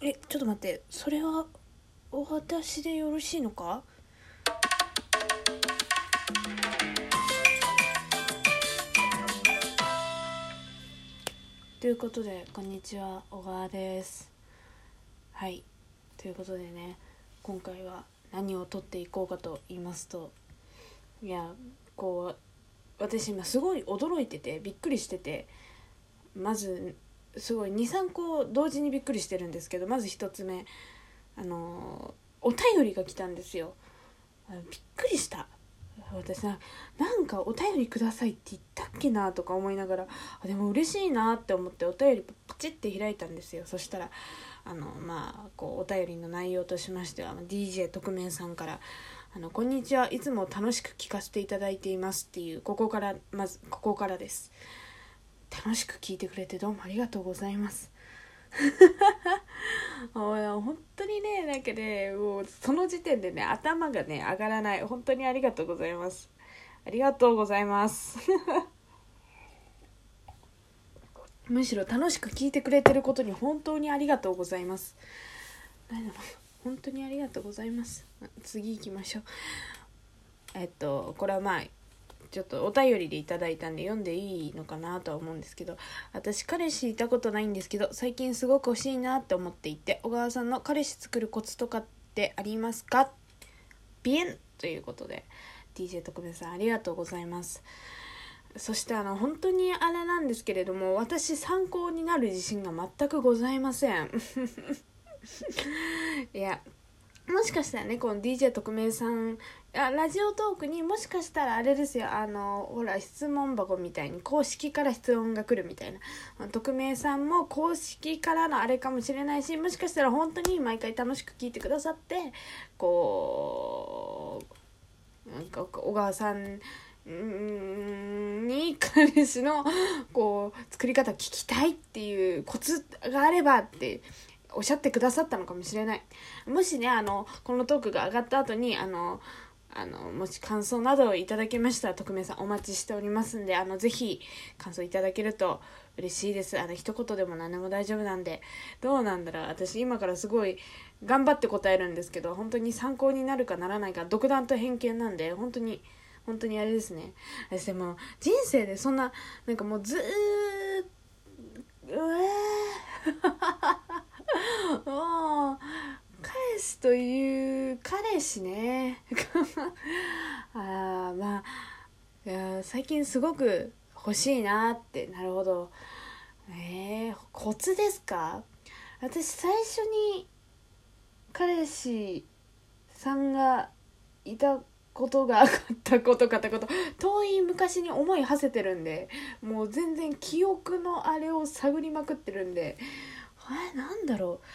えちょっと待って。それはお私でよろしいのか？ということでこんにちは。小川です。はい。ということでね今回は何を撮っていこうかと言いますといやこう私今すごい驚いててびっくりしててまずすごい23個同時にびっくりしてるんですけどまず1つ目あのお便りが来たんですよ。びっくりした。私ななんかお便りくださいって言ったっけなとか思いながらあでも嬉しいなって思ってお便りプチって開いたんですよ。そしたらあのまあこうお便りの内容としましては DJ 特命さんから「あのこんにちは。いつも楽しく聞かせていただいています」っていうここからまずここからです。楽しく聞いてくれてどうもありがとうございます。本当にねなんかねもうその時点でね頭がね上がらない。本当にありがとうございます。ありがとうございます。むしろ楽しく聞いてくれてることに本当にありがとうございます。本当にありがとうございます。次行きましょう。えっとこれはまあちょっとお便りでいただいたんで読んでいいのかなとは思うんですけど私彼氏いたことないんですけど最近すごく欲しいなって思っていて小川さんの彼氏作るコツとかってありますか？ビエンということで DJ 特別さんありがとうございます。そしてあの本当にあれなんですけれども私参考になる自信が全くございません。いやもしかしたらねこの DJ 特命さんあラジオトークにもしかしたらあれですよ。あのほら質問箱みたいに公式から質問が来るみたいな。匿名さんも公式からのあれかもしれないしもしかしたら本当に毎回楽しく聞いてくださってこうなんか小川さんに彼氏のこう作り方聞きたいっていうコツがあればっておっしゃってくださったのかもしれない。もしねあのこのトークが上がった後にあのあのもし感想などをいただけましたら匿名さんお待ちしておりますんであのぜひ感想いただけると嬉しいです。あの一言でも何でも大丈夫なんで。どうなんだろう。私今からすごい頑張って答えるんですけど本当に参考になるかならないか独断と偏見なんで本当に本当にあれですね。私でも人生でそんななんかもうずーっうえー。もう彼氏という彼氏ね。あまあ最近すごく欲しいなってなるほど。えー、コツですか？私最初に彼氏さんがいたことがあったことかったこと遠い昔に思い馳せてるんでもう全然記憶のあれを探りまくってるんであれなんだろう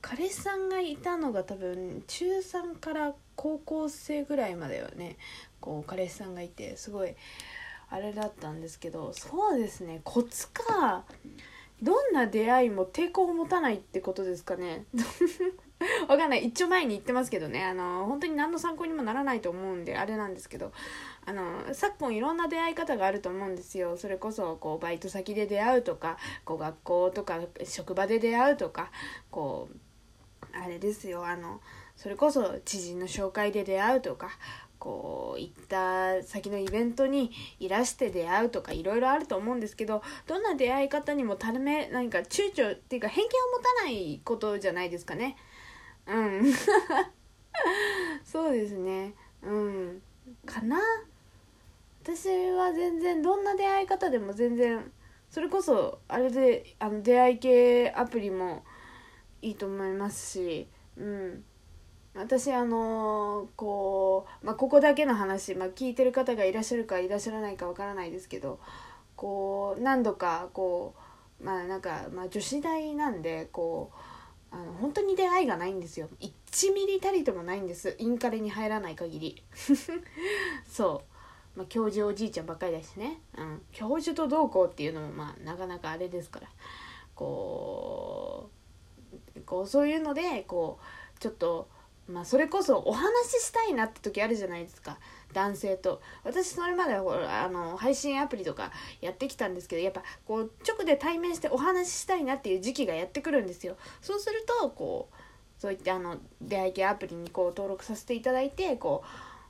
彼氏さんがいたのが多分中3から高校生ぐらいまではねこう彼氏さんがいてすごいあれだったんですけどそうですねコツかどんな出会いも抵抗を持たないってことですかね わかんない。一丁前に言ってますけどね。あの本当に何の参考にもならないと思うんであれなんですけど。あの昨今いろんな出会い方があると思うんですよ。それこそこうバイト先で出会うとかこう学校とか職場で出会うとかこうあれですよ。あのそれこそ知人の紹介で出会うとかこう行った先のイベントにいらして出会うとかいろいろあると思うんですけどどんな出会い方にもたるめ何か躊躇っていうか偏見を持たないことじゃないですかね。うん。そうですね。うん。かな？私は全然どんな出会い方でも全然それこそあれであの出会い系アプリもいいと思いますし、うん、私あのー、こう、まあ、ここだけの話、まあ、聞いてる方がいらっしゃるかいらっしゃらないかわからないですけどこう何度かこうまあなんか、まあ、女子大なんでこうあの本当に出会いがないんですよ。1ミリたりともないんです。インカレに入らない限り。そう、まあ、教授おじいちゃんばっかりだしね、うん、教授とどうこうっていうのもまあなかなかあれですから。こうこうそういうのでこうちょっとまあそれこそお話ししたいなって時あるじゃないですか。男性と。私それまでほらあの配信アプリとかやってきたんですけどやっぱこう直で対面してお話ししたいなっていう時期がやってくるんですよ。そうするとこうそういったあの出会い系アプリにこう登録させていただいてこ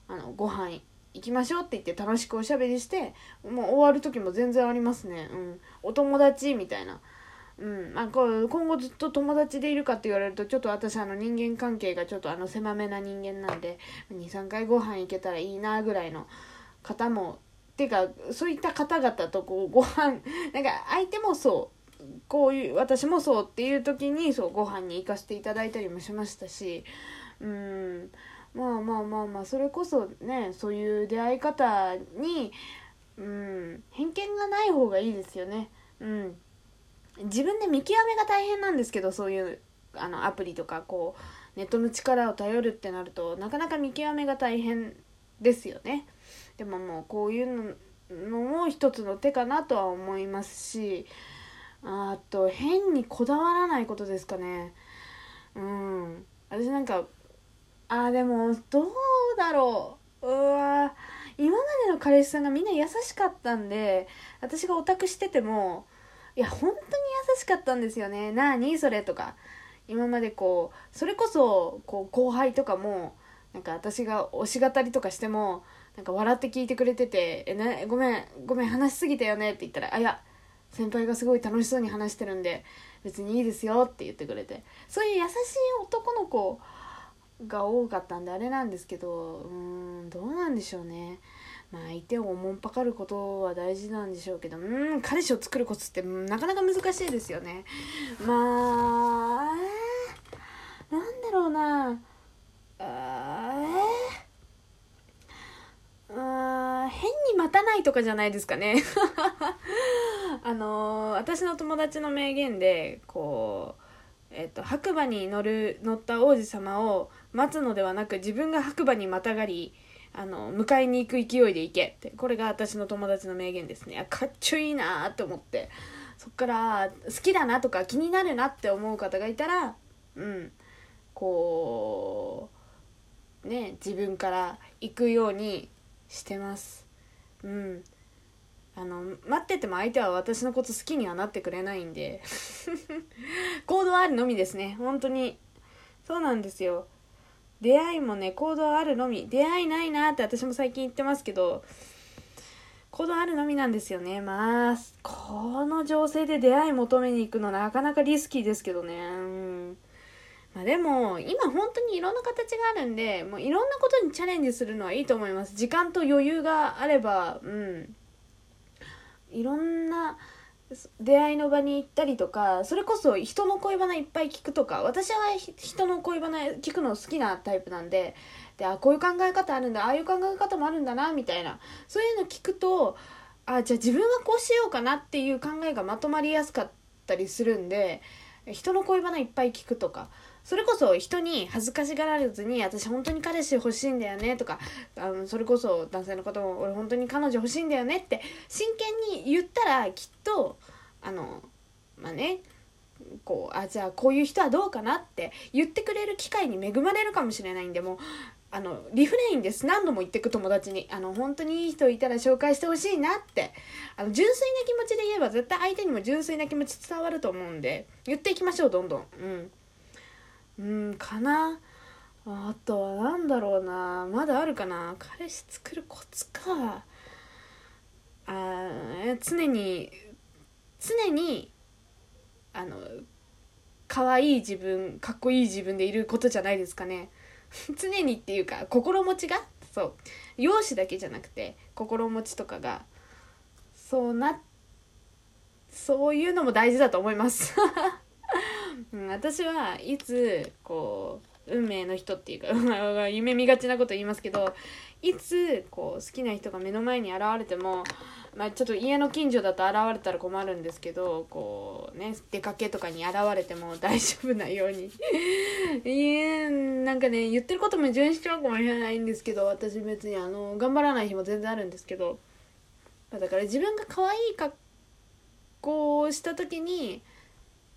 うあのご飯行きましょうって言って楽しくおしゃべりしてもう終わる時も全然ありますね。うん。お友達みたいな。うん。まあ、こう今後ずっと友達でいるかって言われるとちょっと私あの人間関係がちょっとあの狭めな人間なんで23回ご飯行けたらいいなぐらいの方もっていうかそういった方々とこうご飯 なんか相手もそうこういう私もそうっていう時にそうご飯に行かせていただいたりもしましたしうん。まあまあまあまあそれこそねそういう出会い方にうん偏見がない方がいいですよね。うん。自分で見極めが大変なんですけどそういうあのアプリとかこうネットの力を頼るってなるとなかなか見極めが大変ですよね。でももうこういうのも一つの手かなとは思いますしあと変にこだわらないことですかね。うん。私なんかあでもどうだろう。うわ今までの彼氏さんがみんな優しかったんで私がオタクしててもいや本当にしかったんですよね。なあにそれとか。今までこうそれこそこう後輩とかもなんか私が推し語りとかしてもなんか笑って聞いてくれてて「えね、ごめんごめん話しすぎたよね」って言ったら「あいや先輩がすごい楽しそうに話してるんで別にいいですよ」って言ってくれて。そういう優しい男の子が多かったんであれなんですけどうんどうなんでしょうね。まあ、相手をおもんぱかることは大事なんでしょうけどうん彼氏を作るコツってなかなか難しいですよね。まあなんだろうな。ああ変に待たないとかじゃないですかね。あのー、私の友達の名言でこうえっと、白馬に乗る乗った王子様を待つのではなく自分が白馬にまたがりあの迎えに行く勢いで行けって。これが私の友達の名言ですね。かっちょいいなと思って。そっから好きだなとか気になるなって思う方がいたらうん。こうね自分から行くようにしてます。うん。あの待ってても相手は私のこと好きにはなってくれないんで。行動あるのみですね。本当に。そうなんですよ。出会いもね行動あるのみ出会いないなって私も最近言ってますけど行動あるのみなんですよね。まあこの情勢で出会い求めに行くのなかなかリスキーですけどね。まあ、でも今本当にいろんな形があるんでもういろんなことにチャレンジするのはいいと思います。時間と余裕があればうん。いろんな出会いの場に行ったりとかそれこそ人の恋バナいっぱい聞くとか私は人の恋バナ聞くの好きなタイプなんでであこういう考え方あるんだああいう考え方もあるんだなみたいなそういうの聞くとあじゃあ自分はこうしようかなっていう考えがまとまりやすかったりするんで人の恋バナいっぱい聞くとかそれこそ人に恥ずかしがられずに私本当に彼氏欲しいんだよねとかあのそれこそ男性の方も俺本当に彼女欲しいんだよねって真剣に言ったらきっとあのまあねこうあじゃあこういう人はどうかなって言ってくれる機会に恵まれるかもしれないんでもうあのリフレインです。何度も言ってく友達にあの本当にいい人いたら紹介してほしいなってあの純粋な気持ちで言えば絶対相手にも純粋な気持ち伝わると思うんで言っていきましょうどんどん。うん。うんかな。あとは何だろうな。まだあるかな。彼氏作るコツか。あ常に常にあの可愛い自分かっこいい自分でいることじゃないですかね。常にっていうか心持ちがそう。容姿だけじゃなくて心持ちとかがそうなそういうのも大事だと思います、私はいつこう運命の人っていうか 夢見がちなこと言いますけどいつこう好きな人が目の前に現れても、まあ、ちょっと家の近所だと現れたら困るんですけどこうね出かけとかに現れても大丈夫なように。いなんかね言ってることも純しちゃうかもしれないんですけど私別にあの頑張らない日も全然あるんですけどだから自分が可愛い格好をした時に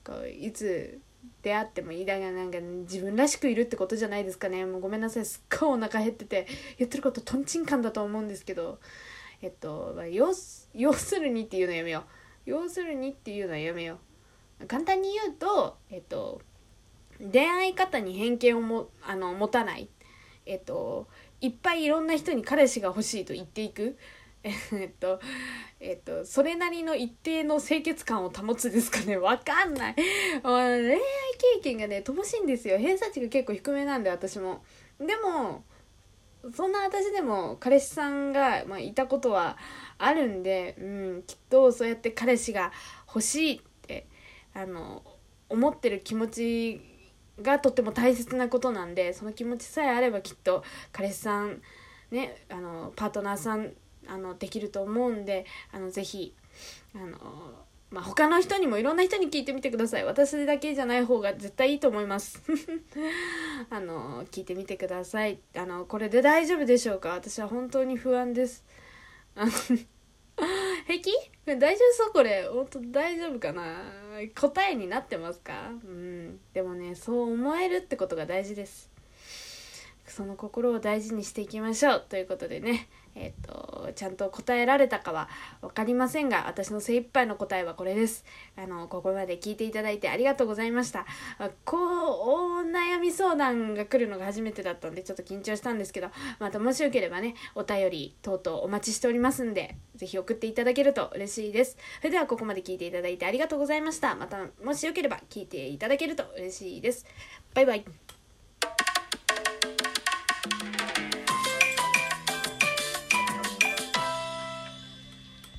こういつであってもいいだがなんか自分らしくいるってことじゃないですかね。もうごめんなさい。すっごいお腹減ってて。言ってることとんちんかんだと思うんですけど。えっと、まあ、要要するにっていうのやめよう。要するにっていうのはやめよう。簡単に言うとえっと恋愛方に偏見をもあの持たない。えっといっぱいいろんな人に彼氏が欲しいと言っていく。えっと、えっと、それなりの一定の清潔感を保つですかね？わかんない。恋愛経験がね、乏しいんですよ。偏差値が結構低めなんで、私も。でも、そんな私でも彼氏さんが、まあ、いたことはあるんで、うん、きっとそうやって彼氏が欲しいって、あの、思ってる気持ちがとっても大切なことなんで、その気持ちさえあればきっと彼氏さん、ね、あの、パートナーさんあのできると思うんであのぜひあのまあ、他の人にもいろんな人に聞いてみてください。私だけじゃない方が絶対いいと思います。あの聞いてみてください。あのこれで大丈夫でしょうか？私は本当に不安です。あの 平気？大丈夫そう？これ。本当大丈夫かな？答えになってますか？うん。でもねそう思えるってことが大事です。その心を大事にしていきましょう。ということでね。えっ、とちゃんと答えられたかは分かりませんが私の精一杯の答えはこれです。あのここまで聞いていただいてありがとうございました。こうお悩み相談が来るのが初めてだったんでちょっと緊張したんですけどまたもしよければねお便り等々お待ちしておりますんで是非送っていただけると嬉しいです。それではここまで聞いていただいてありがとうございました。またもしよければ聞いていただけると嬉しいです。バイバイ。